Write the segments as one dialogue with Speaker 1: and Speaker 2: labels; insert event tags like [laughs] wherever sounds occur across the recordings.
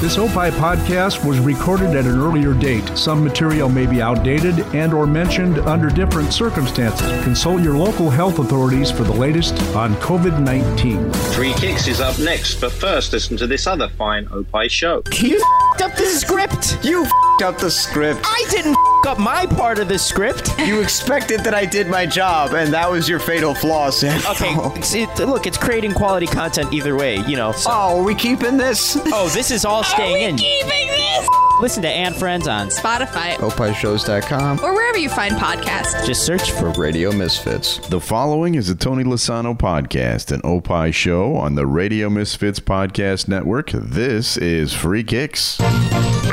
Speaker 1: This Opie podcast was recorded at an earlier date. Some material may be outdated and or mentioned under different circumstances. Consult your local health authorities for the latest on COVID-19.
Speaker 2: Free Kicks is up next, but first listen to this other fine Opie show.
Speaker 3: You f***ed up the script.
Speaker 4: You f***ed up the script.
Speaker 3: I didn't f*** up my part of the script.
Speaker 4: You expected that I did my job, and that was your fatal flaw, Sam.
Speaker 3: Okay, it's, it, look, it's creating quality content either way, you know. So.
Speaker 4: Oh, are we keeping this?
Speaker 3: Oh, this is all staying in.
Speaker 5: keeping this?
Speaker 3: Listen to and Friends on.
Speaker 5: Spotify
Speaker 4: OpieShows.com
Speaker 5: or wherever you find podcasts.
Speaker 3: Just search for
Speaker 4: Radio Misfits.
Speaker 6: The following is a Tony Lasano podcast, an Opie show on the Radio Misfits Podcast Network. This is Free Kicks.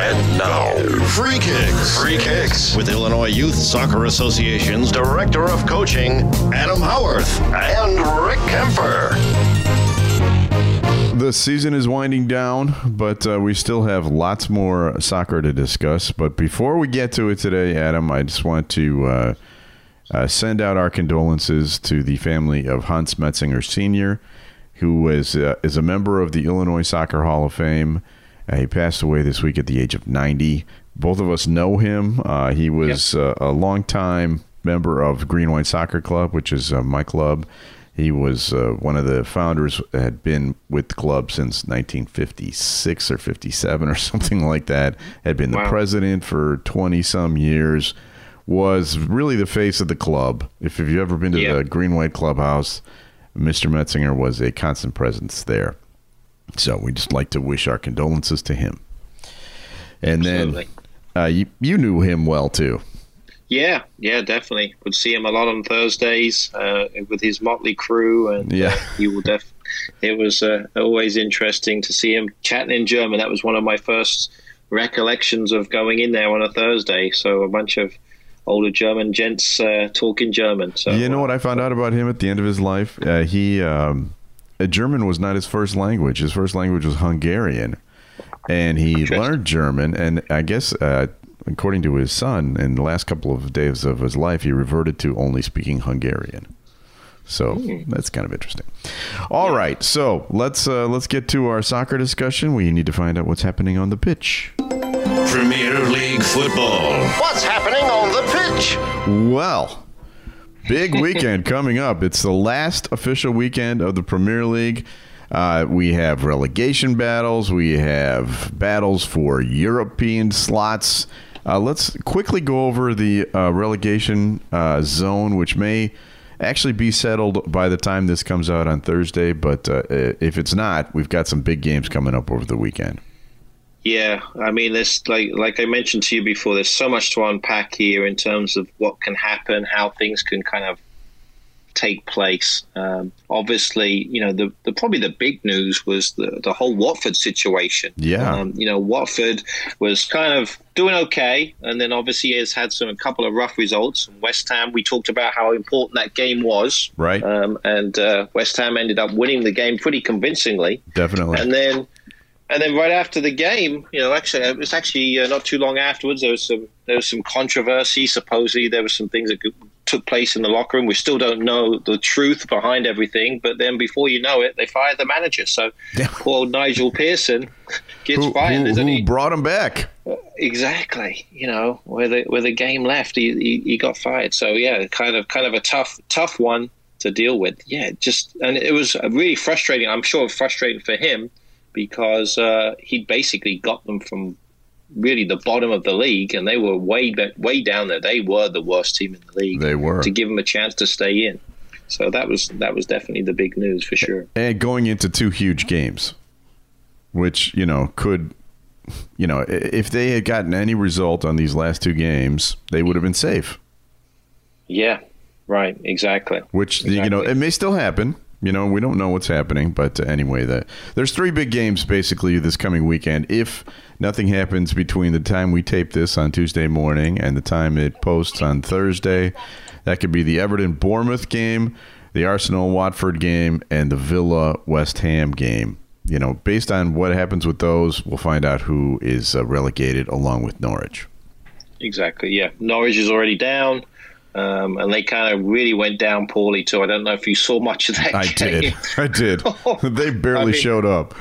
Speaker 7: And now, Free Kicks. Free Kicks with Illinois Youth Soccer Association's Director of Coaching, Adam Howarth, and Rick Kemper.
Speaker 6: The season is winding down, but uh, we still have lots more soccer to discuss. But before we get to it today, Adam, I just want to uh, uh, send out our condolences to the family of Hans Metzinger Sr., who is, uh, is a member of the Illinois Soccer Hall of Fame. Uh, he passed away this week at the age of 90. Both of us know him. Uh, he was uh, a longtime member of Green White Soccer Club, which is uh, my club. He was uh, one of the founders, had been with the club since 1956 or 57 or [laughs] something like that, had been the
Speaker 2: Wow.
Speaker 6: president for 20 some years, was really the face of the club. If, if you've ever been to
Speaker 2: Yeah.
Speaker 6: the Green White Clubhouse, Mr. Metzinger was a constant presence there. So we just like to wish our condolences to him. And
Speaker 2: Absolutely.
Speaker 6: then uh, you, you knew him well too.
Speaker 2: Yeah, yeah, definitely. Would see him a lot on Thursdays uh, with his motley crew, and
Speaker 6: Yeah.
Speaker 2: uh, he will def. It was uh, always interesting to see him chatting in German. That was one of my first recollections of going in there on a Thursday. So a bunch of older German gents uh, talking German. So
Speaker 6: You know what I found out about him at the end of his life? Uh, he um, German was not his first language. His first language was Hungarian, and he learned German. And I guess, uh, according to his son, in the last couple of days of his life, he reverted to only speaking Hungarian. So that's kind of interesting. All right, so let's uh, let's get to our soccer discussion. We need to find out what's happening on the pitch.
Speaker 7: Premier League football. What's happening on the pitch?
Speaker 6: Well, big weekend coming up. It's the last official weekend of the Premier League. Uh, we have relegation battles. We have battles for European slots. Uh, let's quickly go over the uh, relegation uh, zone, which may actually be settled by the time this comes out on Thursday. But uh, if it's not, we've got some big games coming up over the weekend.
Speaker 2: Yeah, I mean, there's like like I mentioned to you before. There's so much to unpack here in terms of what can happen, how things can kind of take place. Um, obviously, you know, the, the probably the big news was the the whole Watford situation.
Speaker 6: Yeah.
Speaker 2: um, you know, Watford was kind of doing okay, and then obviously has had some a couple of rough results. West Ham, we talked about how important that game was,
Speaker 6: Right.
Speaker 2: Um, and uh, West Ham ended up winning the game pretty convincingly.
Speaker 6: Definitely.
Speaker 2: And then, and then right after the game, you know, actually, it was actually uh, not too long afterwards. There was some there was some controversy. Supposedly, there were some things that took place in the locker room. We still don't know the truth behind everything. But then, before you know it, they fired the manager. So, [laughs] poor old Nigel Pearson gets
Speaker 6: who,
Speaker 2: fired.
Speaker 6: who- who
Speaker 2: only-
Speaker 6: brought him back?
Speaker 2: exactly you know where the where the game left he, he he got fired so yeah kind of kind of a tough tough one to deal with yeah just and it was really frustrating i'm sure frustrating for him because uh, he basically got them from really the bottom of the league and they were way way down there they were the worst team in the league
Speaker 6: They were.
Speaker 2: to give them a chance to stay in so that was that was definitely the big news for sure
Speaker 6: and going into two huge games, which you know could, you know, if they had gotten any result on these last two games, they would have been safe.
Speaker 2: yeah right exactly
Speaker 6: Which you know, it may still happen. You know, we don't know what's happening, but uh, anyway, the, there's three big games basically this coming weekend. If nothing happens between the time we tape this on Tuesday morning and the time it posts on Thursday, that could be the Everton Bournemouth game, the Arsenal Watford game, and the Villa West Ham game. You know, based on what happens with those, we'll find out who is uh, relegated along with Norwich.
Speaker 2: Exactly. Yeah, Norwich is already down. Um, and they kind of really went down poorly too. I don't know if you saw much of that.
Speaker 6: I
Speaker 2: game.
Speaker 6: did. I did. [laughs] [laughs] they barely
Speaker 2: I mean-
Speaker 6: showed up.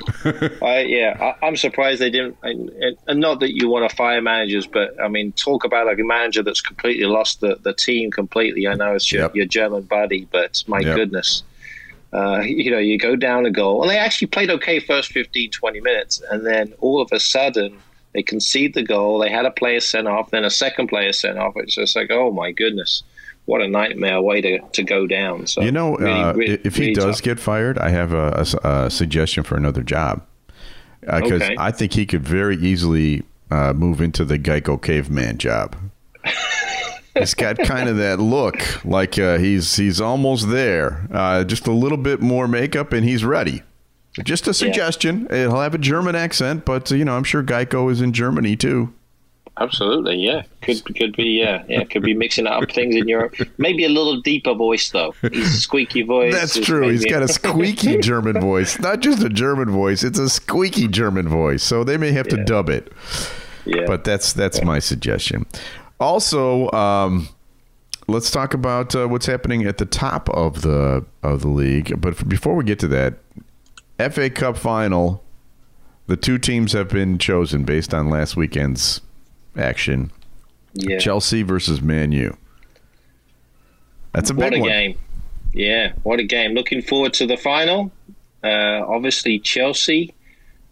Speaker 2: I, yeah, I, I'm surprised they didn't. And, and not that you want to fire managers, but I mean, talk about like a manager that's completely lost the, the team completely. I know it's your,
Speaker 6: Yep.
Speaker 2: your German buddy, but my
Speaker 6: Yep.
Speaker 2: goodness. Uh, [laughs] you know, you go down a goal, and they actually played okay first 15, 20 minutes, and then all of a sudden they concede the goal. They had a player sent off, then a second player sent off. It's just like, oh my goodness, what a nightmare way to, to go down. So
Speaker 6: You know,
Speaker 2: really,
Speaker 6: uh,
Speaker 2: really-
Speaker 6: if he
Speaker 2: really
Speaker 6: does
Speaker 2: tough.
Speaker 6: get fired, I have a suggestion for another job because
Speaker 2: Okay.
Speaker 6: I think he could very easily uh, move into the Geico caveman job. [laughs] he's got kind of that look, like uh, he's he's almost there. Uh, just a little bit more makeup, and he's ready. Just a suggestion. He'll have a German accent, but you know, I'm sure Geico is in Germany too.
Speaker 2: Absolutely, yeah. Could could be, yeah, yeah. Could be mixing up things in Europe. Maybe a little deeper voice though. He's a squeaky voice.
Speaker 6: That's true. He's got a squeaky [laughs] German voice. Not just a German voice, it's a squeaky German voice. So they may have to dub it.
Speaker 2: yeah.
Speaker 6: But that's that's my suggestion. Also, um, let's talk about uh, what's happening at the top of the of the league. But before we get to that, FA Cup final, the two teams have been chosen based on last weekend's action.
Speaker 2: yeah.
Speaker 6: Chelsea versus Man U. That's a
Speaker 2: what
Speaker 6: big
Speaker 2: a
Speaker 6: one.
Speaker 2: game! Yeah, what a game! Looking forward to the final. Uh, obviously, Chelsea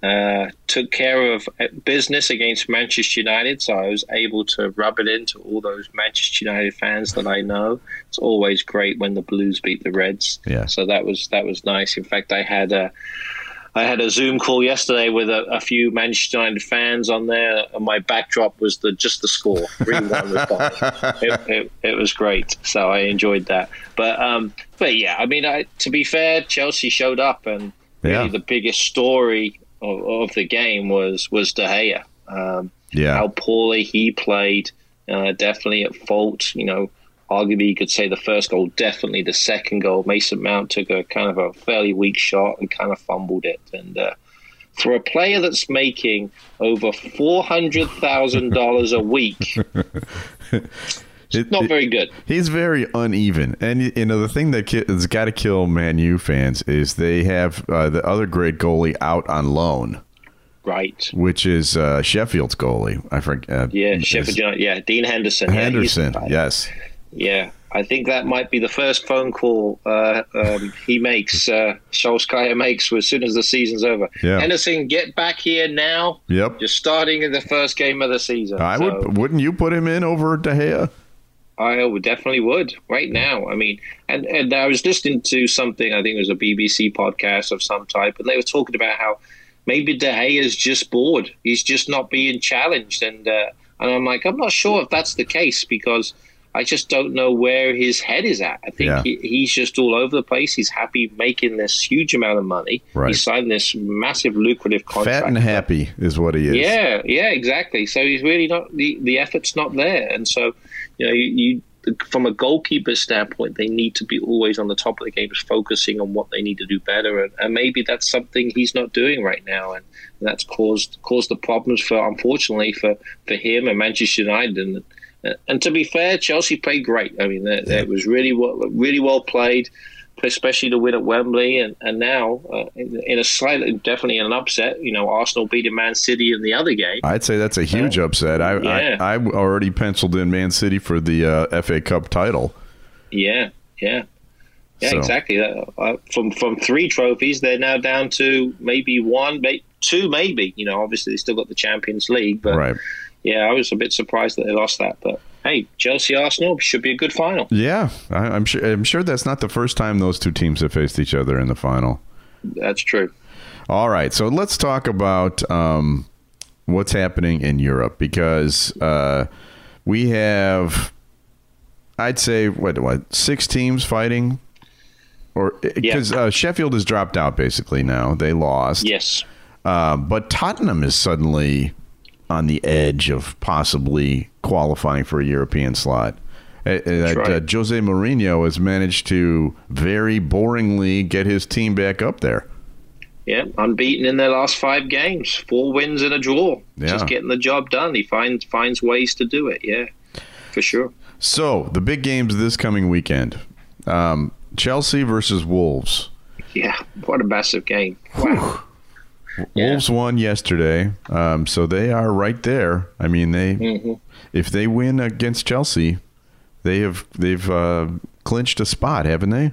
Speaker 2: uh, took care of uh, business against Manchester United, so I was able to rub it into all those Manchester United fans that I know. It's always great when the Blues beat the Reds.
Speaker 6: Yeah.
Speaker 2: So that was that was nice. In fact, I had a. I had a Zoom call yesterday with a, a few Manchester United fans on there, and my backdrop was the just the score. Three one was fine. it, it, it was great, so I enjoyed that. But um, but yeah, I mean, I, to be fair, Chelsea showed up, and really
Speaker 6: Yeah.
Speaker 2: the biggest story of, of the game was was De Gea. Um,
Speaker 6: Yeah.
Speaker 2: how poorly he played, uh, definitely at fault. You know, arguably you could say the first goal, definitely the second goal. Mason Mount took a kind of a fairly weak shot and kind of fumbled it. And uh, for a player that's making over four hundred thousand dollars a week, [laughs]
Speaker 6: It-
Speaker 2: not very good.
Speaker 6: He's very uneven, and you know the thing that ki- has got to kill Man U fans is they have uh, the other great goalie out on loan,
Speaker 2: Right.
Speaker 6: which is uh, Sheffield's goalie. I forget.
Speaker 2: Yeah, Sheffield. Yeah, Dean Henderson. Yeah,
Speaker 6: Henderson. yes.
Speaker 2: Yeah, I think that might be the first phone call uh, um, he makes, uh, Solskjaer makes as soon as the season's over.
Speaker 6: Yeah.
Speaker 2: Henderson, get back here now.
Speaker 6: Yep.
Speaker 2: You're starting in the first game of the season.
Speaker 6: I
Speaker 2: So
Speaker 6: would. Wouldn't you put him in over De Gea?
Speaker 2: I would definitely would right now. I mean, and, and I was listening to something, I think it was a BBC podcast of some type, and they were talking about how maybe De Gea is just bored. He's just not being challenged. And, uh, and I'm like, I'm not sure if that's the case because I just don't know where his head is at. I think
Speaker 6: Yeah.
Speaker 2: he, he's just all over the place. He's happy making this huge amount of money.
Speaker 6: Right.
Speaker 2: He signed this massive, lucrative contract.
Speaker 6: Fat and happy is what he is.
Speaker 2: Yeah, yeah, exactly. So he's really not the the effort's not there, and so you know you, you from a goalkeeper standpoint, they need to be always on the top of the game, focusing on what they need to do better, and, and maybe that's something he's not doing right now, and that's caused caused the problems for unfortunately for for him and Manchester United and. And to be fair, Chelsea played great. I mean, it, it was really well, really well played, especially the win at Wembley. And and now, uh, in, in a slightly, definitely an upset. You know, Arsenal beating Man City in the other game.
Speaker 6: I'd say that's a huge upset. I,
Speaker 2: Yeah.
Speaker 6: I I already penciled in Man City for the uh, FA Cup title.
Speaker 2: Yeah, yeah, yeah,
Speaker 6: So-
Speaker 2: exactly. Uh, uh, from from three trophies, they're now down to maybe one, may, two, maybe. You know, obviously they still got the Champions League, but
Speaker 6: right.
Speaker 2: yeah, I was a bit surprised that they lost that. But hey, Chelsea Arsenal should be a good final.
Speaker 6: Yeah, I, I'm sure. I'm sure that's not the first time those two teams have faced each other in the final.
Speaker 2: That's true.
Speaker 6: All right, so let's talk about um, what's happening in Europe because uh, we have, I'd say, what what six teams fighting, or because uh, Sheffield has dropped out basically now. They lost.
Speaker 2: Yes.
Speaker 6: Uh, but Tottenham is suddenly on the edge of possibly qualifying for a European slot. Uh, uh,
Speaker 2: right.
Speaker 6: uh, Jose Mourinho has managed to very boringly get his team back up there.
Speaker 2: Yeah, unbeaten in their last five games, four wins and a draw.
Speaker 6: Yeah.
Speaker 2: Just getting the job done. He finds finds ways to do it. Yeah, for sure.
Speaker 6: So the big games this coming weekend: um, Chelsea versus Wolves.
Speaker 2: Yeah, what a massive game! Wow. Yeah.
Speaker 6: Wolves won yesterday, um, so they are right there. I mean, they
Speaker 2: Mm-hmm.
Speaker 6: if they win against Chelsea, they have they've uh, clinched a spot, haven't they?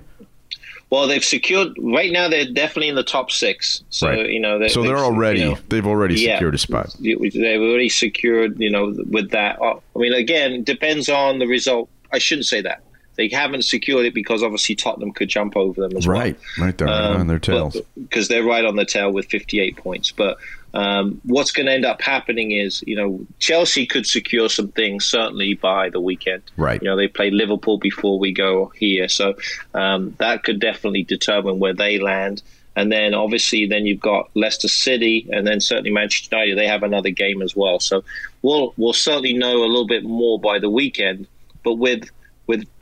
Speaker 2: Well, they've secured right now. They're definitely in the top six. So
Speaker 6: Right.
Speaker 2: you know, they,
Speaker 6: so they're already
Speaker 2: you know,
Speaker 6: they've already
Speaker 2: Yeah.
Speaker 6: secured a spot.
Speaker 2: They've already secured, you know, with that. I mean, again, depends on the result. I shouldn't say that. They haven't secured it because obviously Tottenham could jump over them as well.
Speaker 6: Right, right there
Speaker 2: Um,
Speaker 6: on their tails.
Speaker 2: because they're right on the tail with 58 points. But um, what's going to end up happening is, you know, Chelsea could secure some things certainly by the weekend.
Speaker 6: Right.
Speaker 2: You know, they play Liverpool before we go here, so um, that could definitely determine where they land. And then obviously, then you've got Leicester City, and then certainly Manchester United. They have another game as well, so we'll we'll certainly know a little bit more by the weekend. But with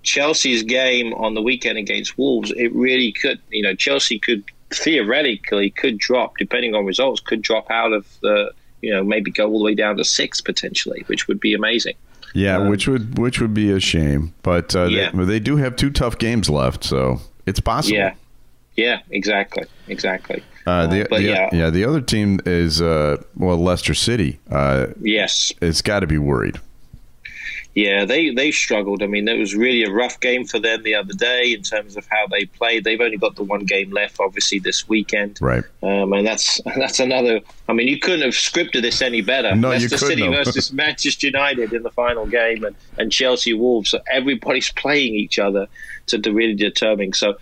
Speaker 2: Chelsea's game on the weekend against Wolves, it really could, you know, Chelsea could theoretically could drop, depending on results, could drop out of the, you know, maybe go all the way down to six potentially, which would be amazing.
Speaker 6: Yeah, which would which would be a shame, but uh,
Speaker 2: um, Yeah.
Speaker 6: they, they do have two tough games left, so it's possible.
Speaker 2: Yeah, yeah, exactly, exactly.
Speaker 6: Uh, the,
Speaker 2: but
Speaker 6: the-
Speaker 2: yeah.
Speaker 6: yeah, the other team is uh, well Leicester City. Uh,
Speaker 2: Yes,
Speaker 6: it's got to be worried.
Speaker 2: Yeah, they they struggled. I mean, it was really a rough game for them the other day in terms of how they played. They've only got the one game left, obviously, this weekend.
Speaker 6: Right.
Speaker 2: Um, and that's [laughs] that's another. I mean, you couldn't have scripted this any better.
Speaker 6: No, you
Speaker 2: Leicester
Speaker 6: couldn't
Speaker 2: City
Speaker 6: have.
Speaker 2: versus [laughs] Manchester United in the final game, and, and Chelsea Wolves. So everybody's playing each other to, to really determine. So,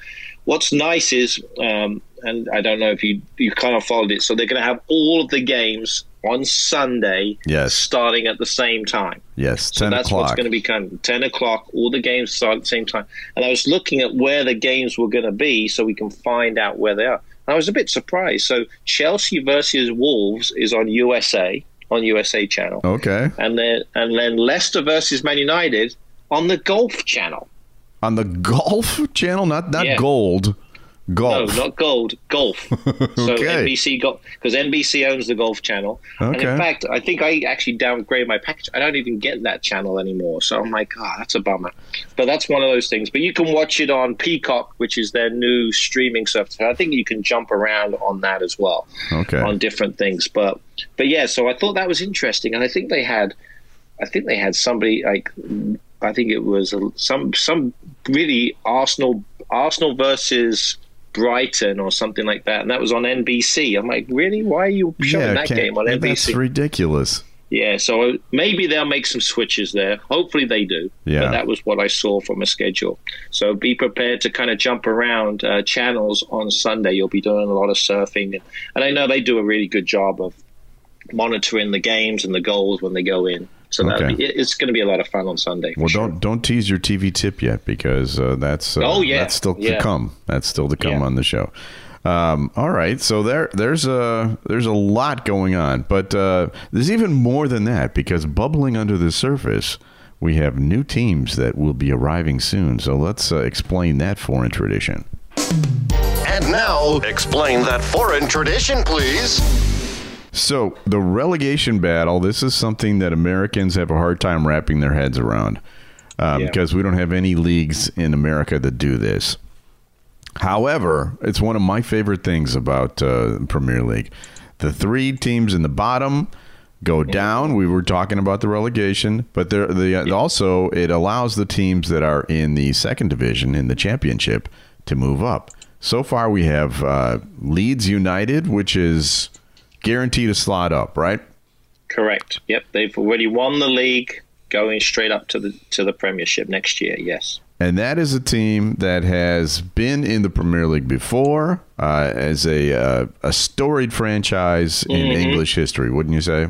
Speaker 2: what's nice is, um, and I don't know if you you kind of followed it. So they're going to have all of the games on Sunday,
Speaker 6: Yes.
Speaker 2: starting at the same time.
Speaker 6: Yes,
Speaker 2: So
Speaker 6: ten
Speaker 2: that's what's going to be kind of 10 o'clock. All the games start at the same time. And I was looking at where the games were going to be so we can find out where they are. And I was a bit surprised. So Chelsea versus Wolves is on USA, on USA channel.
Speaker 6: Okay,
Speaker 2: And then, and then Leicester versus Man United on the Golf channel.
Speaker 6: on the golf channel, not not
Speaker 2: Yeah.
Speaker 6: gold, golf.
Speaker 2: No, not gold, golf. [laughs] So
Speaker 6: Okay.
Speaker 2: NBC got because NBC owns the Golf Channel,
Speaker 6: Okay.
Speaker 2: and in fact, I think I actually downgraded my package. I don't even get that channel anymore. So I'm like, ah, that's a bummer. But that's one of those things. But you can watch it on Peacock, which is their new streaming service. I think you can jump around on that as well
Speaker 6: okay,
Speaker 2: on different things. But but yeah, so I thought that was interesting, and I think they had, I think they had somebody like, I think it was some some really Arsenal Arsenal versus Brighton or something like that, and that was on NBC. I'm like, really? Why are you showing that game on NBC?
Speaker 6: That's ridiculous.
Speaker 2: Yeah, so maybe they'll make some switches there. Hopefully they do.
Speaker 6: Yeah.
Speaker 2: But that was what I saw from a schedule. So be prepared to kind of jump around uh, channels on Sunday. You'll be doing a lot of surfing. And, and I know they do a really good job of monitoring the games and the goals when they go in. So
Speaker 6: Okay.
Speaker 2: be, it- it's going to be a lot of fun on Sunday.
Speaker 6: Well,
Speaker 2: sure.
Speaker 6: don't don't tease your TV tip yet because uh, that's uh,
Speaker 2: Oh, yeah.
Speaker 6: that's still to come. That's still to come
Speaker 2: Yeah.
Speaker 6: on the show. Um, all right, so there there's a there's a lot going on, but uh, there's even more than that because bubbling under the surface, we have new teams that will be arriving soon. So let's uh, explain that foreign tradition.
Speaker 7: And now, explain that foreign tradition, please.
Speaker 6: So the relegation battle. This is something that Americans have a hard time wrapping their heads around um,
Speaker 2: Yeah.
Speaker 6: because we don't have any leagues in America that do this. However, it's one of my favorite things about uh, Premier League. The three teams in the bottom go down. We were talking about the relegation, but there the also it allows the teams that are in the second division in the championship to move up. So far, we have uh, Leeds United, which is guaranteed a slot up, right?
Speaker 2: Correct. Yep, they've already won the league, going straight up to the to the Premiership next year. Yes.
Speaker 6: And that is a team that has been in the Premier League before uh, as a uh, a storied franchise in English history, wouldn't you say?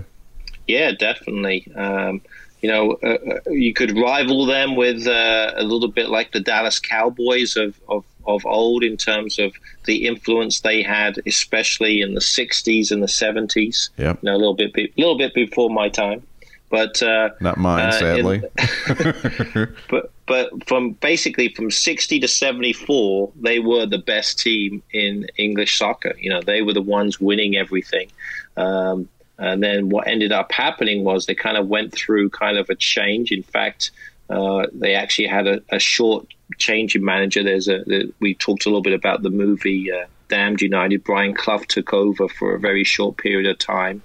Speaker 2: Yeah, definitely. Um, you know, uh, uh, you could rival them with uh, a little bit like the Dallas Cowboys of, of, of old in terms of the influence they had, especially in the '60s and the '70s.
Speaker 6: Yep.
Speaker 2: You know, a little bit, be- little bit before my time, but uh,
Speaker 6: Not mine,
Speaker 2: uh,
Speaker 6: sadly.
Speaker 2: in- [laughs] but but from basically from 60 to 74 they were the best team in english soccer you know they were the ones winning everything um, and then what ended up happening was they kind of went through kind of a change in fact Uh, they actually had a, a, short change in manager. There's a the, we talked a little bit about the movie uh, Damned United. Brian Clough took over for a very short period of time.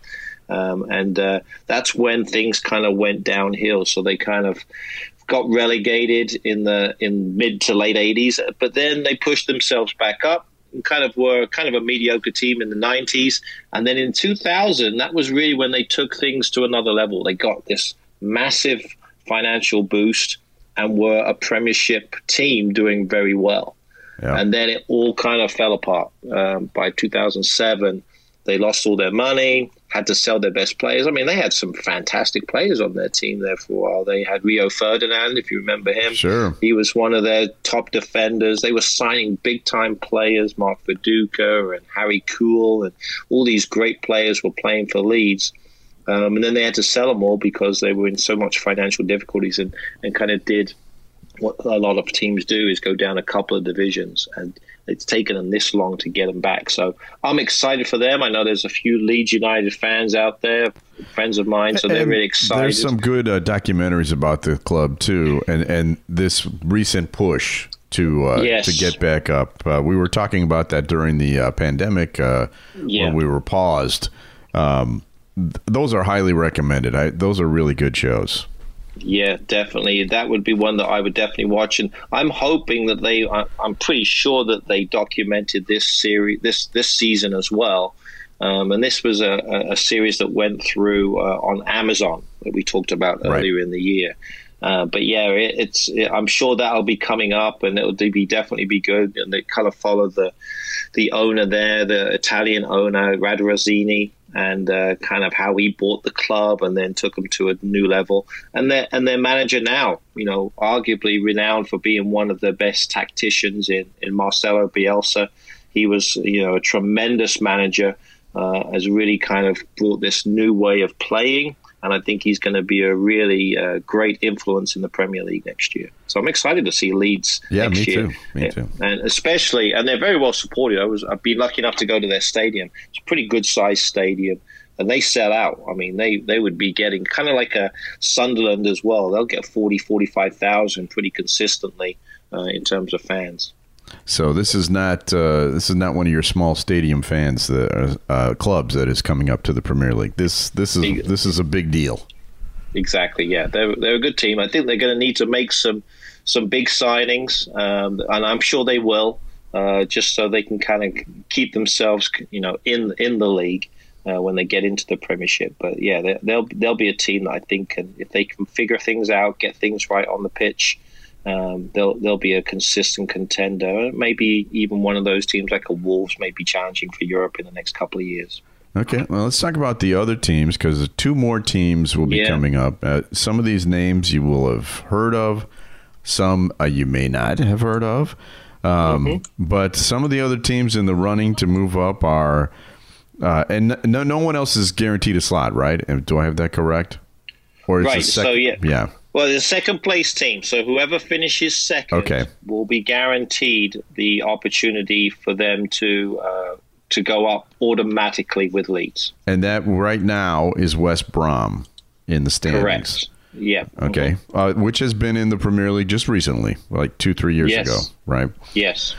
Speaker 2: Um, and uh, that's when things kind of went downhill. So they kind of got relegated in the in mid to late 80s, but then they pushed themselves back up and kind of were kind of a mediocre team in the 90s. And then in 2000, that was really when they took things to another level. They got this massive financial boost and were a premiership team doing very well. Yeah. And then it all kind of fell apart um, by 2007. They lost all their money had to sell their best players. I mean, they had some fantastic players on their team there for a while. They had Rio Ferdinand, if you remember him.
Speaker 6: Sure.
Speaker 2: He was one of their top defenders. They were signing big time players, Mark Viduka and Harry Kewell, and all these great players were playing for Leeds. Um, and then they had to sell them all because they were in so much financial difficulties and, and kind of did what a lot of teams do is go down a couple of divisions and it's taken them this long to get them back. So I'm excited for them. I know there's a few Leeds United fans out there, friends of mine, so they're and really excited.
Speaker 6: There's some good uh, documentaries about the club too, and and this recent push to uh, yes. to get back up. Uh, we were talking about that during the uh, pandemic uh, yeah. when we were paused. Um, those are highly recommended. I, those are really good shows.
Speaker 2: Yeah, definitely. That would be one that I would definitely watch, and I'm hoping that they. I'm pretty sure that they documented this series, this this season as well. Um, and this was a, a, series that went through uh, on Amazon that we talked about earlier right. in the year. Uh, but yeah, it, it's. It, I'm sure that'll be coming up, and it'll be definitely be good. And they kind of follow the the owner there, the Italian owner Radrizzani, and uh, kind of how he bought the club and then took them to a new level. And their and their manager now, you know, arguably renowned for being one of the best tacticians in in Marcelo Bielsa. He was, you know, a tremendous manager. Uh, has really kind of brought this new way of playing and I think he's going to be a really uh, great influence in the Premier League next year. So I'm excited to see Leeds
Speaker 6: yeah,
Speaker 2: next
Speaker 6: me
Speaker 2: year.
Speaker 6: Too. Me too.
Speaker 2: And especially, and they're very well supported. I was, I've been lucky enough to go to their stadium. It's a pretty good sized stadium. And they sell out. I mean, they, they would be getting kind of like a Sunderland as well. They'll get 40, 45,000 pretty consistently uh, in terms of fans.
Speaker 6: So this is not uh, this is not one of your small stadium fans that uh, clubs that is coming up to the Premier League. This this is this is a big deal.
Speaker 2: Exactly. Yeah, they're they're a good team. I think they're going to need to make some some big signings, um, and I'm sure they will, uh, just so they can kind of keep themselves, you know, in in the league. Uh, when they get into the Premiership. But yeah, they'll they'll be a team that I think can, if they can figure things out, get things right on the pitch, um, they'll they'll be a consistent contender. Maybe even one of those teams like a Wolves may be challenging for Europe in the next couple of years.
Speaker 6: Okay, well, let's talk about the other teams because two more teams will be yeah. coming up. Uh, some of these names you will have heard of, some uh, you may not have heard of. Um, mm-hmm. But some of the other teams in the running to move up are, uh, and no, no one else is guaranteed a slot, right? Do I have that correct?
Speaker 2: Or is right. Sec- so yeah,
Speaker 6: yeah.
Speaker 2: Well, the second place team. So whoever finishes second
Speaker 6: okay.
Speaker 2: will be guaranteed the opportunity for them to uh, to go up automatically with Leeds.
Speaker 6: And that right now is West Brom in the standings.
Speaker 2: Correct. Yeah.
Speaker 6: Okay. Mm-hmm. Uh, which has been in the Premier League just recently, like two, three years
Speaker 2: yes.
Speaker 6: ago, right?
Speaker 2: Yes.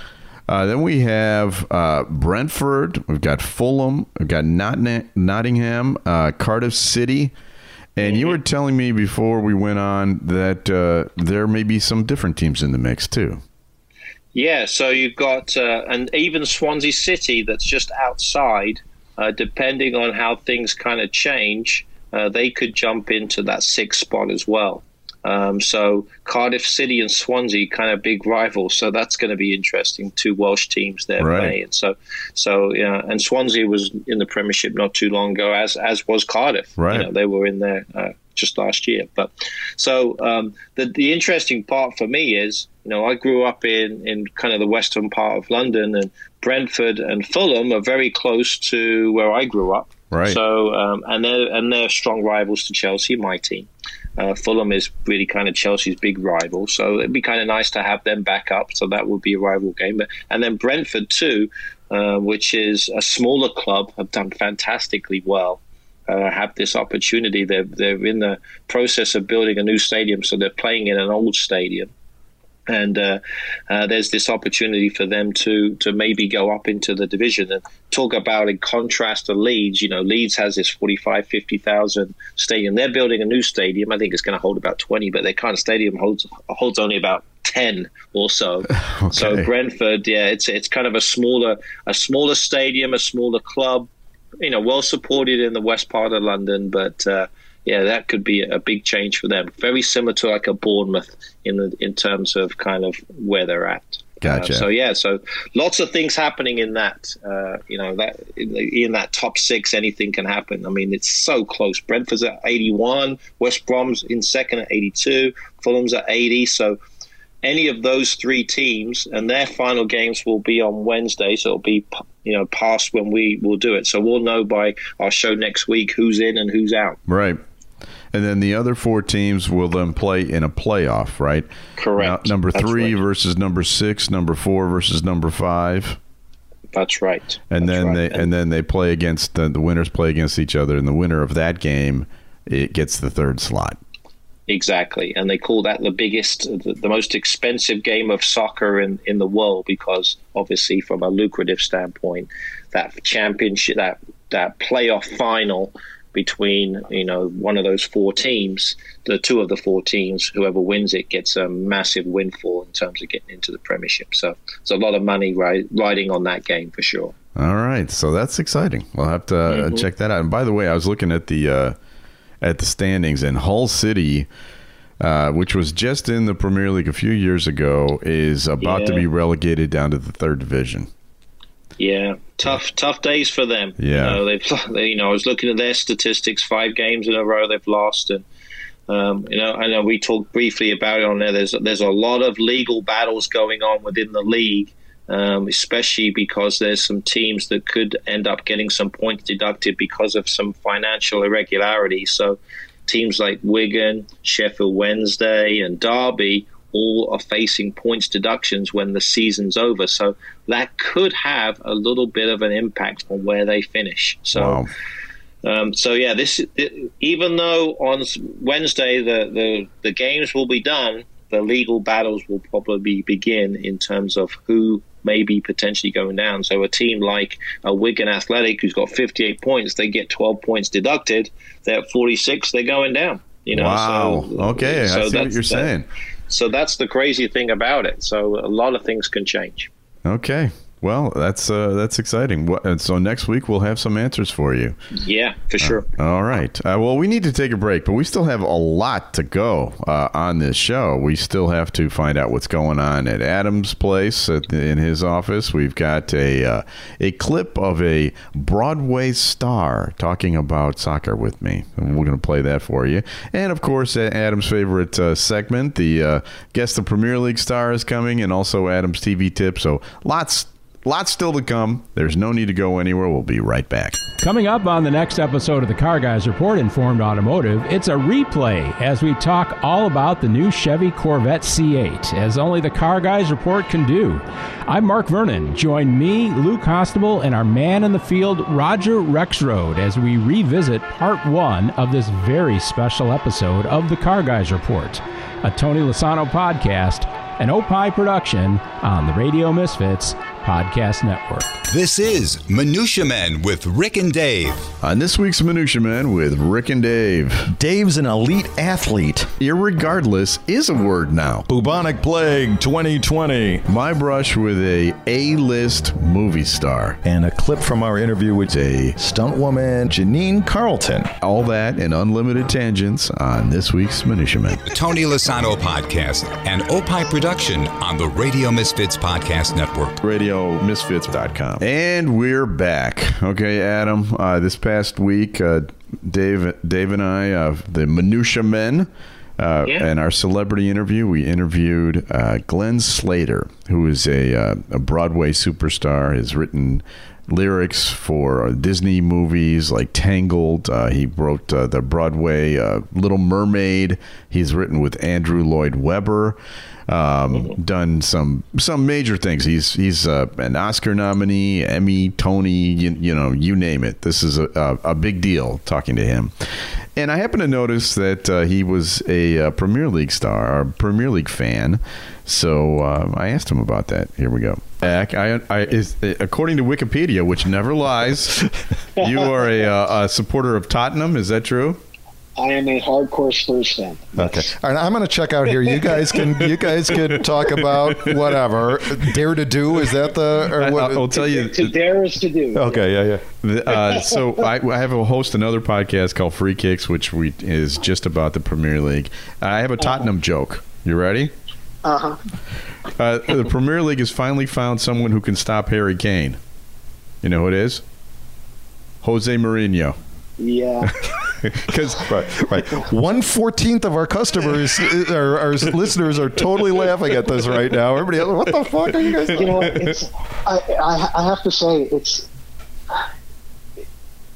Speaker 6: Uh, then we have uh, Brentford. We've got Fulham. We've got Nottingham, uh, Cardiff City, and you were [laughs] telling me before we went on that uh, there may be some different teams in the mix too.
Speaker 2: Yeah, so you've got uh, and even Swansea City that's just outside. Uh, depending on how things kind of change, uh, they could jump into that sixth spot as well. Um, so Cardiff City and Swansea kind of big rivals. So that's going to be interesting. Two Welsh teams there
Speaker 6: right.
Speaker 2: playing. So, so yeah, and Swansea was in the Premiership not too long ago, as as was Cardiff.
Speaker 6: Right.
Speaker 2: You know, they were in there uh, just last year. But so um, the the interesting part for me is, you know, I grew up in in kind of the western part of London, and Brentford and Fulham are very close to where I grew up.
Speaker 6: Right.
Speaker 2: So um, and they're and they're strong rivals to Chelsea, my team. Uh, Fulham is really kind of Chelsea's big rival, so it'd be kind of nice to have them back up. So that would be a rival game. And then Brentford too, uh, which is a smaller club, have done fantastically well. uh, have this opportunity. They're they're in the process of building a new stadium, so they're playing in an old stadium and uh, uh, there's this opportunity for them to to maybe go up into the division and talk about in contrast to Leeds. You know, Leeds has this 45, 50,000 stadium. They're building a new stadium. I think it's going to hold about 20, but their kind of stadium holds holds only about 10 or so. [sighs] okay. So Brentford, yeah, it's it's kind of a smaller a smaller stadium, a smaller club. You know, well supported in the west part of London, but uh, yeah, that could be a big change for them. Very similar to like a Bournemouth in the in terms of kind of where they're at.
Speaker 6: Gotcha.
Speaker 2: Uh, so yeah, so lots of things happening in that. Uh, you know that in, in, that top six, anything can happen. I mean, it's so close. Brentford's at eighty-one, West Brom's in second at eighty-two, Fulham's at eighty. So any of those three teams, and their final games will be on Wednesday, so it'll be you know past when we will do it. So we'll know by our show next week who's in and who's out.
Speaker 6: Right. And then the other four teams will then play in a playoff, right?
Speaker 2: Correct.
Speaker 6: Now, number three right. versus number six, number four versus number five.
Speaker 2: That's right.
Speaker 6: And
Speaker 2: That's
Speaker 6: then
Speaker 2: right.
Speaker 6: they and, and then they play against the, the winners play against each other, and the winner of that game it gets the third slot.
Speaker 2: Exactly, and they call that the biggest, the, the, most expensive game of soccer in, in the world because, obviously, from a lucrative standpoint, that championship, that that playoff final between you know one of those four teams, the two of the four teams, whoever wins it gets a massive windfall in terms of getting into the Premiership. So it's a lot of money ri- riding on that game for sure.
Speaker 6: All right, so that's exciting. We'll have to uh, mm-hmm. check that out. And by the way, I was looking at the uh, at the standings, and Hull City. Uh, which was just in the Premier League a few years ago, is about yeah. to be relegated down to the third division.
Speaker 2: Yeah, tough, tough days for them.
Speaker 6: Yeah,
Speaker 2: you know, they've, [laughs] they, you know, I was looking at their statistics. Five games in a row they've lost, and um, you know, I know we talked briefly about it on there. There's there's a lot of legal battles going on within the league, um, especially because there's some teams that could end up getting some points deducted because of some financial irregularity. So, teams like Wigan, Sheffield Wednesday, and Derby all are facing points deductions when the season's over. So that could have a little bit of an impact on where they finish. So. Wow. Um, so yeah, this it, even though on Wednesday the, the, the games will be done, the legal battles will probably begin in terms of who may be potentially going down. So a team like a Wigan Athletic, who's got 58 points, they get 12 points deducted. They're at 46, they're going down. You know.
Speaker 6: Wow. So, okay, so I see what you're saying.
Speaker 2: So that's the crazy thing about it. So a lot of things can change.
Speaker 6: Okay. Well, that's uh, that's exciting. What, so next week we'll have some answers for you.
Speaker 2: Yeah, for sure.
Speaker 6: Uh, all right. Uh, well, we need to take a break, but we still have a lot to go uh, on this show. We still have to find out what's going on at Adam's place at, in his office. We've got a uh, a clip of a Broadway star talking about soccer with me, and we're going to play that for you. And of course, Adam's favorite uh, segment, the guess the Premier League star is coming, and also Adam's TV tip. So lots Lots still to come. There's no need to go anywhere. We'll be right back.
Speaker 8: Coming up on the next episode of the Car Guys Report Informed Automotive, it's a replay as we talk all about the new Chevy Corvette C8, as only the Car Guys Report can do. I'm Mark Vernon. Join me, Lou Constable, and our man in the field, Roger Rexroad, as we revisit part one of this very special episode of the Car Guys Report, a Tony Lasano podcast, an Opie production on the Radio Misfits Podcast Network.
Speaker 9: This is Minutia Men with Rick and Dave.
Speaker 6: On this week's Minutia Men with Rick and Dave.
Speaker 10: Dave's an elite athlete.
Speaker 6: Irregardless is a word now.
Speaker 10: Bubonic Plague 2020.
Speaker 6: My brush with a A-list movie star.
Speaker 10: And a clip from our interview with a stunt woman, Janine Carlton.
Speaker 6: All that and unlimited tangents on this week's Minutia Men.
Speaker 9: Tony Lasano Podcast, an Opie production on the Radio Misfits Podcast Network.
Speaker 6: Radio radiomisfits.com. And we're back. Okay, Adam. Uh, this past week, uh, Dave, Dave and I, uh, the Minutia Men, uh, yeah. in our celebrity interview, we interviewed uh, Glenn Slater, who is a, uh, a Broadway superstar, has written lyrics for Disney movies like Tangled. Uh, he wrote uh, the Broadway uh, Little Mermaid. He's written with Andrew Lloyd Webber. Um, done some some major things. He's he's uh, an Oscar nominee, Emmy, Tony, you, you know, you name it. This is a, a, a big deal talking to him. And I happen to notice that uh, he was a, uh Premier League star, a Premier League fan. So uh, I asked him about that. Here we go. I, I, is, according to Wikipedia, which never lies, [laughs] you are a, uh, a supporter of Tottenham. Is that true?
Speaker 11: I am a hardcore Spurs fan.
Speaker 10: Okay. All right, I'm going to check out here. You guys can you guys can talk about whatever. Dare to do is that the or what?
Speaker 6: I, will tell you.
Speaker 11: To dare is to do.
Speaker 10: Okay, yeah,
Speaker 6: yeah. Uh, so I, I, have a host another podcast called Free Kicks, which we is just about the Premier League. I have a Tottenham uh-huh. joke. You ready?
Speaker 11: Uh-huh.
Speaker 6: Uh, the Premier League has finally found someone who can stop Harry Kane. You know who it is? Jose Mourinho.
Speaker 11: Yeah. [laughs] [laughs]
Speaker 10: Because right, right, one fourteenth of our customers, uh, our, our, listeners, are totally laughing at this right now. Everybody, else, what the fuck are you guys?
Speaker 11: You know, it's, I, I, I have to say, it's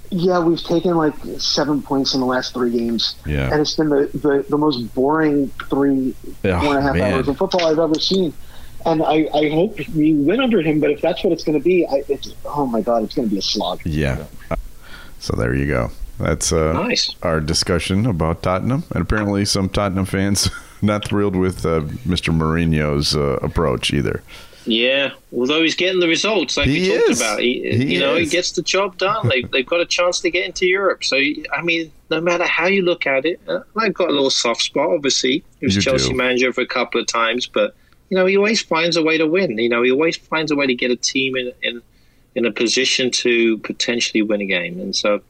Speaker 11: yeah, we've taken like seven points in the last three games.
Speaker 6: Yeah,
Speaker 11: and it's been the the, the most boring three oh, four and a half man. hours of football I've ever seen. And I, I hope we win under him, but if that's what it's going to be, I, it's oh my god, it's going to be a slog.
Speaker 6: Yeah. So there you go. That's uh,
Speaker 2: nice.
Speaker 6: our discussion about Tottenham, and apparently some Tottenham fans [laughs] not thrilled with uh, Mr. Mourinho's uh, approach either.
Speaker 2: Yeah, although he's getting the results like
Speaker 6: he
Speaker 2: we talked
Speaker 6: is.
Speaker 2: about, he,
Speaker 6: he
Speaker 2: you know,
Speaker 6: is.
Speaker 2: he gets the job done. [laughs] they, they've got a chance to get into Europe. So, I mean, no matter how you look at it, uh, I've got a little soft spot. Obviously, he was
Speaker 6: You
Speaker 2: Chelsea
Speaker 6: do.
Speaker 2: manager for a couple of times, but you know, he always finds a way to win. You know, he always finds a way to get a team in in, in a position to potentially win a game, and so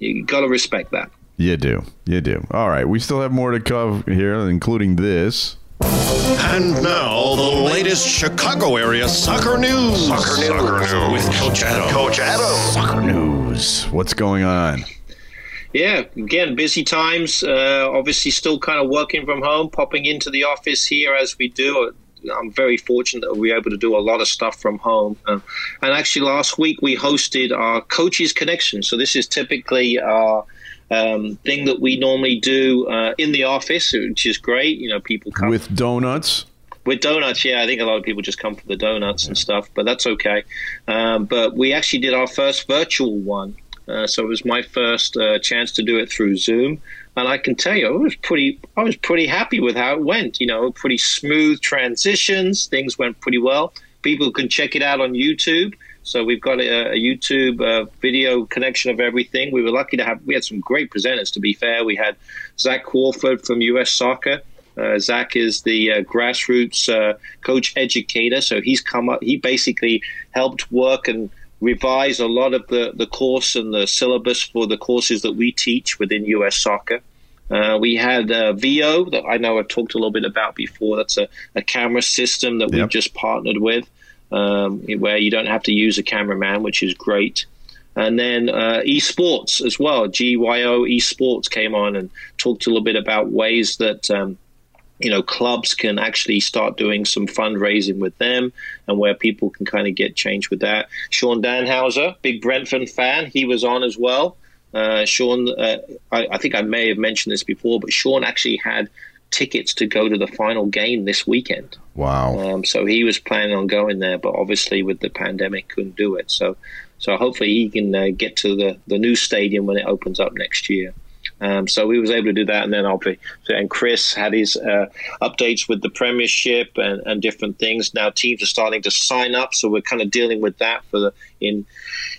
Speaker 2: you got to respect that.
Speaker 6: You do. You do. All right. We still have more to cover here, including this.
Speaker 7: And now, the latest Chicago area soccer news. Soccer news. With Coach Adam. Coach Adam.
Speaker 6: Soccer news. What's going on?
Speaker 2: Yeah, again, busy times. Uh, obviously, still kind of working from home, popping into the office here as we do. I'm very fortunate that we're able to do a lot of stuff from home. Uh, and actually, last week we hosted our Coaches Connection. So, this is typically our um, thing that we normally do uh, in the office, which is great. You know, people come
Speaker 6: With donuts.
Speaker 2: with donuts, yeah, I think a lot of people just come for the donuts and stuff, but that's okay. Um, but we actually did our first virtual one, uh, so it was my first uh, chance to do it through Zoom, and I can tell you, I was pretty, I was pretty happy with how it went. You know, pretty smooth transitions, things went pretty well. People can check it out on YouTube. So we've got a, a YouTube uh, video connection of everything. We were lucky to have. We had some great presenters. To be fair, we had Zach Crawford from US Soccer. Uh, Zach is the uh, grassroots uh, coach educator, so he's come up. He basically helped work and revise a lot of the, the course and the syllabus for the courses that we teach within US Soccer. Uh, we had uh, Veo that I know I've talked a little bit about before. That's a, a camera system that we've just partnered with, um, where you don't have to use a cameraman, which is great. And then uh, esports as well. GYO esports came on and talked a little bit about ways that um, you know clubs can actually start doing some fundraising with them, and where people can kind of get change with that. Sean Danhauser, big Brentford fan, he was on as well. Uh, Sean, uh, I, I think I may have mentioned this before, but Sean actually had tickets to go to the final game this weekend.
Speaker 6: Wow.
Speaker 2: Um, so he was planning on going there, but obviously with the pandemic couldn't do it. So, so hopefully he can uh, get to the, the new stadium when it opens up next year. Um, so we was able to do that, and then obviously, and Chris had his uh, updates with the Premiership and, and different things. Now teams are starting to sign up, so we're kind of dealing with that for the in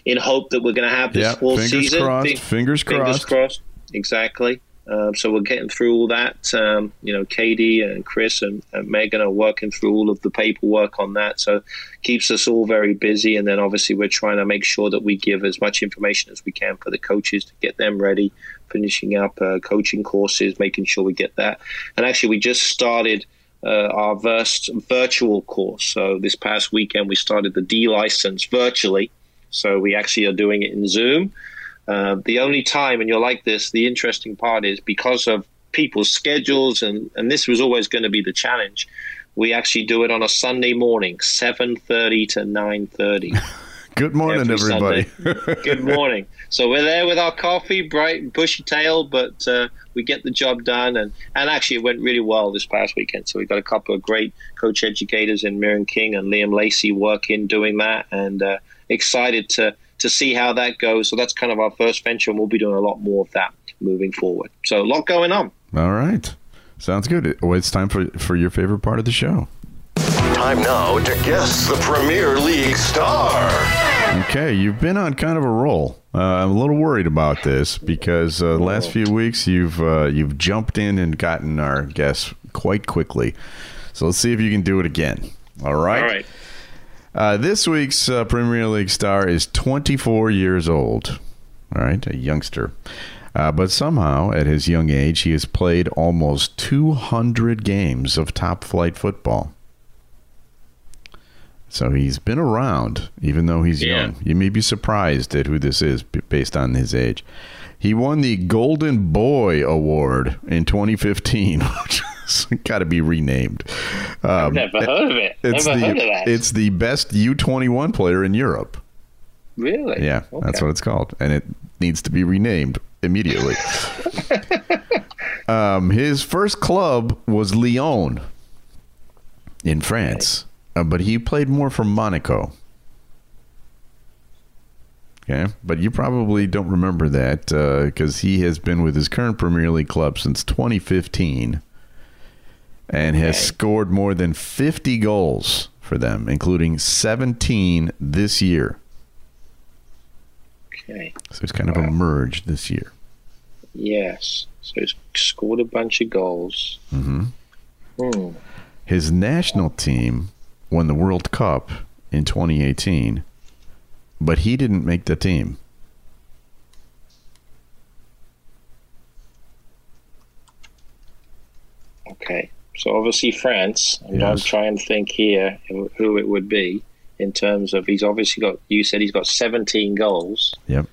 Speaker 2: in hope that we're going to have this
Speaker 6: Yeah,
Speaker 2: full
Speaker 6: fingers
Speaker 2: season.
Speaker 6: crossed,
Speaker 2: Fing-
Speaker 6: fingers
Speaker 2: Fingers
Speaker 6: crossed.
Speaker 2: crossed. Exactly. Um, so we're getting through all that. Um, you know, Katie and Chris and, and Megan are working through all of the paperwork on that. So keeps us all very busy. And then obviously we're trying to make sure that we give as much information as we can for the coaches to get them ready, finishing up uh, coaching courses, making sure we get that. And actually, we just started. Uh, our first virtual course. So this past weekend, we started the D license virtually. So we actually are doing it in Zoom. Uh, the only time, and you're like this, the interesting part is because of people's schedules, and, and this was always going to be the challenge. We actually do it on a Sunday morning, seven thirty to nine thirty. [laughs]
Speaker 6: Good morning,
Speaker 2: Every
Speaker 6: everybody. [laughs]
Speaker 2: Good morning. So we're there with our coffee, bright, and bushy tail, but uh, we get the job done. And, and actually, it went really well this past weekend. So we got a couple of great coach educators in Mirren King and Liam Lacey working doing that, and uh, excited to to see how that goes. So that's kind of our first venture, and we'll be doing a lot more of that moving forward. So a lot going on.
Speaker 6: All right. Sounds good. Well, it's time for, for your favorite part of the show.
Speaker 7: Time now to guess the Premier League star.
Speaker 6: Okay, you've been on kind of a roll. Uh, I'm a little worried about this because uh, the last few weeks you've uh, you've jumped in and gotten our guess quite quickly. So let's see if you can do it again. All right.
Speaker 2: All right.
Speaker 6: Uh, this week's uh, Premier League star is 24 years old. All right, a youngster. Uh, but somehow, at his young age, he has played almost 200 games of top flight football. So he's been around, even though he's
Speaker 2: Yeah.
Speaker 6: young. You may be surprised at who this is based on his age. He won the Golden Boy Award in 2015, [laughs] which [laughs] got to be renamed. Um,
Speaker 2: Never heard of it.
Speaker 6: It's
Speaker 2: Never
Speaker 6: the,
Speaker 2: heard of that.
Speaker 6: It's the best U21 player in Europe.
Speaker 2: really?
Speaker 6: Yeah, that's what it's called, and it needs to be renamed immediately. [laughs] um, his first club was Lyon in France, uh, but he played more for Monaco. Okay, but you probably don't remember that because he has been with his current Premier League club since 2015 and has scored more than 50 goals for them, including 17 this year.
Speaker 2: Okay.
Speaker 6: So he's kind of emerged this year.
Speaker 2: Yes. So he's scored a bunch of goals.
Speaker 6: hmm
Speaker 2: Hmm.
Speaker 6: His national team won the World Cup in 2018, but he didn't make the team.
Speaker 2: Okay. So obviously France. And I'm
Speaker 6: Yes.
Speaker 2: trying to think here who who it would be in terms of he's obviously got. You said he's got 17 goals.
Speaker 6: Yep.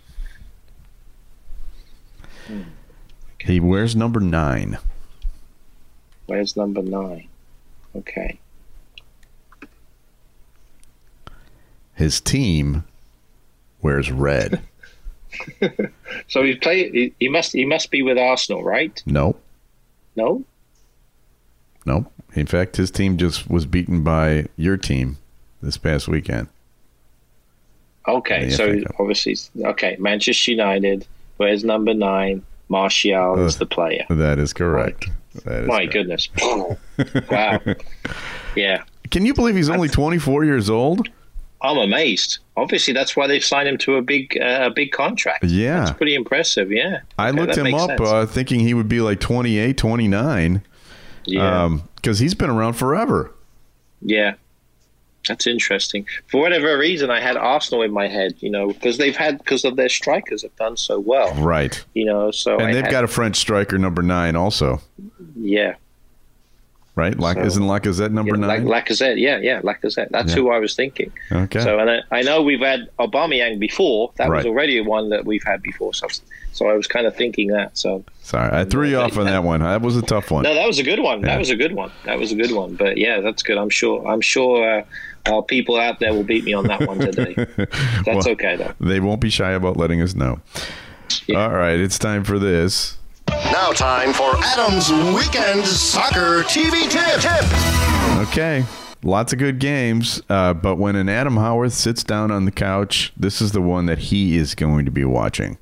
Speaker 6: He wears number nine.
Speaker 2: Wears number nine? Okay.
Speaker 6: His team wears red. [laughs] [laughs]
Speaker 2: So he play. He, he must. He must be with Arsenal, right?
Speaker 6: No.
Speaker 2: No.
Speaker 6: Nope. In fact, his team just was beaten by your team this past weekend.
Speaker 2: Okay. So obviously, okay. Manchester United. Wears number nine? Martial is
Speaker 6: Uh,
Speaker 2: the player.
Speaker 6: That is correct. That is
Speaker 2: My
Speaker 6: correct.
Speaker 2: goodness. [laughs] wow. Yeah.
Speaker 6: Can you believe he's only 24 years old?
Speaker 2: I'm amazed. Obviously, that's why they've signed him to a big, uh, a big contract.
Speaker 6: Yeah.
Speaker 2: It's pretty impressive. Yeah.
Speaker 6: I
Speaker 2: Okay,
Speaker 6: looked him up uh, thinking he would be like 28, 29.
Speaker 2: Yeah.
Speaker 6: Um, because he's been around forever.
Speaker 2: Yeah. That's interesting. For whatever reason, I had Arsenal in my head, you know, because they've had because of their strikers have done so well,
Speaker 6: Right.
Speaker 2: you know. So
Speaker 6: And
Speaker 2: I
Speaker 6: they've
Speaker 2: had-
Speaker 6: got a French striker, number nine, also.
Speaker 2: yeah,
Speaker 6: Right? Lac-
Speaker 2: So-
Speaker 6: isn't Lacazette number
Speaker 2: yeah,
Speaker 6: nine?
Speaker 2: Lac- Lacazette. Yeah, yeah, Lacazette. That's
Speaker 6: Yeah.
Speaker 2: who I was thinking.
Speaker 6: okay.
Speaker 2: So, and I, I know we've had Aubameyang before. That was already one that we've had before. So, so I was kind of thinking that. So,
Speaker 6: Sorry, I threw you off on that one. That was a tough one.
Speaker 2: no, that was a good one.
Speaker 6: Yeah.
Speaker 2: That was a good one. That was a good one. But yeah, that's good. I'm sure. I'm sure uh, uh, people out there will beat me on that one today. [laughs] That's
Speaker 6: Well,
Speaker 2: okay though.
Speaker 6: They won't be shy about letting us know. All right, it's time for this.
Speaker 7: Now, time for Adam's Weekend Soccer TV Tip. Tip.
Speaker 6: Okay. Lots of good games, uh, but when an Adam Howarth sits down on the couch, this is the one that he is going to be watching.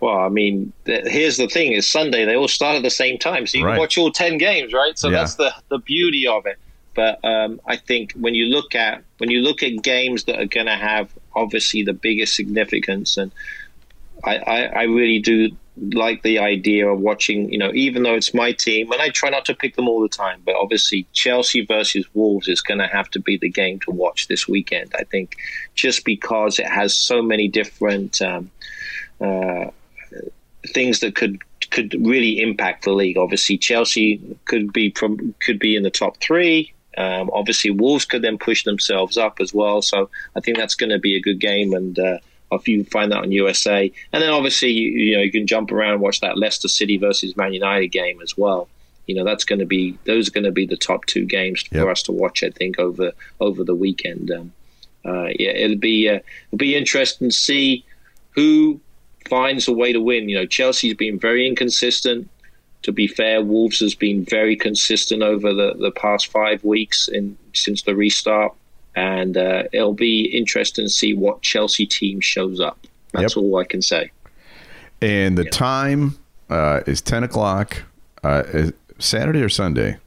Speaker 2: Well, I mean, th- here's the thing: is Sunday they all start at the same time, so you
Speaker 6: Right.
Speaker 2: can watch all ten games, right? So
Speaker 6: Yeah.
Speaker 2: that's the the beauty of it. But um, I think when you look at when you look at games that are going to have obviously the biggest significance, and I, I, I really do like the idea of watching. You know, even though it's my team, and I try not to pick them all the time, but obviously Chelsea versus Wolves is going to have to be the game to watch this weekend. I think just because it has so many different. Um, uh, things that could could really impact the league. Obviously, Chelsea could be from could be in the top three. Um, obviously, Wolves could then push themselves up as well. So I think that's going to be a good game, and uh, if you find that on USA, and then obviously you, you know you can jump around and watch that Leicester City versus Man United game as well. You know that's going to be those are going to be the top two games
Speaker 6: Yep.
Speaker 2: for us to watch. I think over over the weekend. Um, uh, yeah, it'll be uh, it'll be interesting to see who finds a way to win. You know, Chelsea's been very inconsistent. To be fair, Wolves has been very consistent over the, the past five weeks in since the restart, and uh, it'll be interesting to see what Chelsea team shows up. That's
Speaker 6: Yep.
Speaker 2: all I can say.
Speaker 6: And the time uh, is 10 o'clock. Uh, is Saturday or Sunday?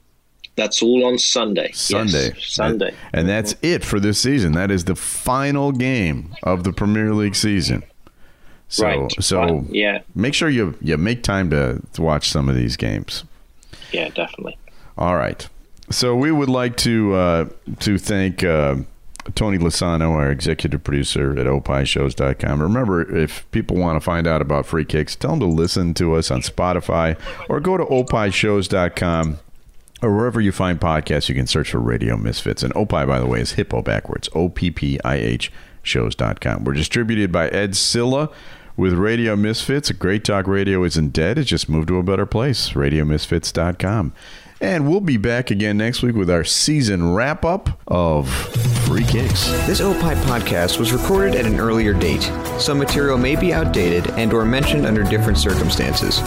Speaker 2: That's all on Sunday. Yes,
Speaker 6: Sunday.
Speaker 2: Sunday.
Speaker 6: And that's it for this season. That is the final game of the Premier League season. So,
Speaker 2: Right.
Speaker 6: so
Speaker 2: Right. Yeah.
Speaker 6: make sure you, you make time to, to watch some of these games.
Speaker 2: Yeah, definitely.
Speaker 6: All right. So we would like to uh, to thank uh, Tony Lasano, our executive producer at opishows.com. Remember, if people want to find out about free kicks, tell them to listen to us on Spotify or go to opishows.com or wherever you find podcasts. You can search for Radio Misfits. And Opie, by the way, is hippo backwards. O P P I H shows.com. We're distributed by Ed Silla with Radio Misfits. Great Talk Radio isn't dead. It's just moved to a better place. RadioMisfits.com. And we'll be back again next week with our season wrap up of Free Kicks.
Speaker 12: This Opie podcast was recorded at an earlier date. Some material may be outdated and or mentioned under different circumstances.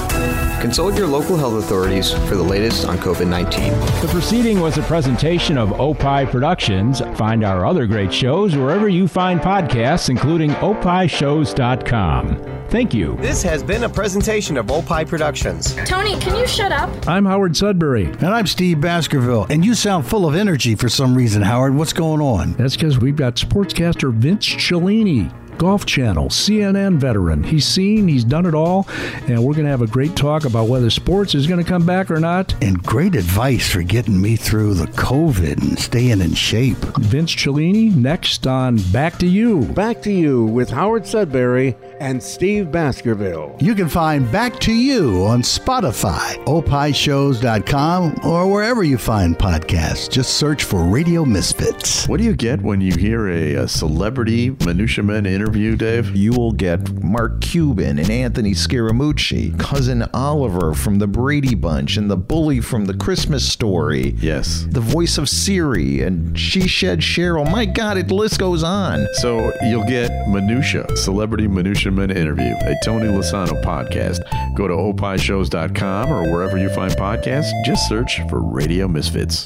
Speaker 12: Consult your local health authorities for the latest on COVID-19.
Speaker 8: The proceeding was a presentation of Opie Productions. Find our other great shows wherever you find podcasts, including opishows.com. Thank you.
Speaker 13: This has been a presentation of Opie Productions.
Speaker 5: Tony, can you shut up?
Speaker 1: I'm Howard Sudbury.
Speaker 14: And I'm Steve Baskerville. And you sound full of energy for some reason, Howard. What's going on?
Speaker 1: That's because we've got sportscaster Vince Cellini, Golf Channel, CNN veteran. He's seen, he's done it all, and we're going to have a great talk about whether sports is going to come back or not.
Speaker 14: And great advice for getting me through the COVID and staying in shape.
Speaker 1: Vince Cellini next on Back to You.
Speaker 15: Back to You with Howard Sudbury and Steve Baskerville.
Speaker 14: You can find Back to You on Spotify, opishows.com, or wherever you find podcasts. Just search for Radio Misfits.
Speaker 6: What do you get when you hear a, a celebrity Minutia Men interview, Dave?
Speaker 16: You will get Mark Cuban and Anthony Scaramucci, cousin Oliver from the Brady Bunch, and the bully from the Christmas Story.
Speaker 6: Yes.
Speaker 16: The voice of Siri and She Shed Cheryl. My God, it the list goes on.
Speaker 6: So you'll get Minutia, Celebrity Minutia Men interview, a Tony Lasano podcast. Go to opishows.com or wherever you find podcasts. Just search for Radio Misfits.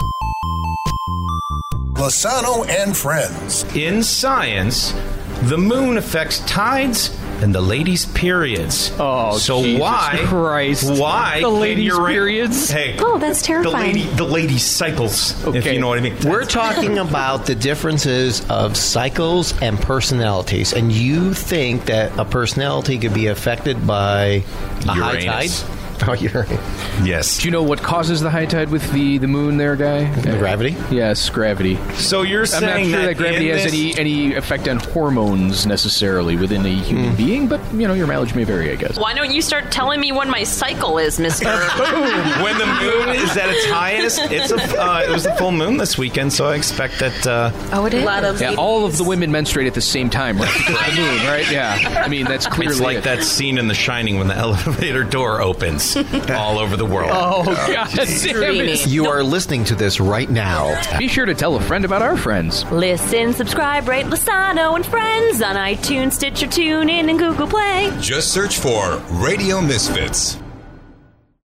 Speaker 17: Lasano and Friends.
Speaker 18: In science, the moon affects tides and the ladies' periods.
Speaker 3: Oh,
Speaker 18: so
Speaker 3: Jesus
Speaker 18: why?
Speaker 3: Christ.
Speaker 18: Why?
Speaker 3: The ladies'
Speaker 18: your-
Speaker 3: periods?
Speaker 18: Hey.
Speaker 5: Oh, that's
Speaker 18: The
Speaker 5: terrifying.
Speaker 18: lady, the ladies' cycles. If you know what I mean.
Speaker 19: We're talking [laughs] about the differences of cycles and personalities, and you think that a personality could be affected by a high tide?
Speaker 18: Uranus. [laughs]
Speaker 19: Oh, Uranus.
Speaker 18: Yes.
Speaker 20: Do you know what causes the high tide with the, the moon there, guy?
Speaker 19: The gravity?
Speaker 20: Yes, gravity.
Speaker 18: So you're
Speaker 20: I'm not
Speaker 18: saying
Speaker 20: sure that,
Speaker 18: that
Speaker 20: gravity
Speaker 18: in
Speaker 20: has
Speaker 18: this-
Speaker 20: any, any effect on hormones necessarily within a human
Speaker 18: Hmm.
Speaker 20: being, but you know your mileage may vary, I guess.
Speaker 21: Why don't you start telling me when my cycle is, Mister? [laughs]
Speaker 18: when the moon is at its highest, it's a uh, it was a full moon this weekend, so I expect that. Uh,
Speaker 21: oh, it is. A lot of
Speaker 20: Yeah, all of the women menstruate at the same time, right? Because [laughs] of the moon, right? Yeah. I mean, that's clearly
Speaker 18: it's like
Speaker 20: it.
Speaker 18: that scene in The Shining when the elevator door opens [laughs] all over the world.
Speaker 20: Oh, God damn it.
Speaker 19: You are listening to this right now.
Speaker 20: Be sure to tell a friend about our friends.
Speaker 21: Listen, subscribe, rate Lasano and Friends on iTunes, Stitcher, TuneIn, and Google Play.
Speaker 9: Just search for Radio Misfits.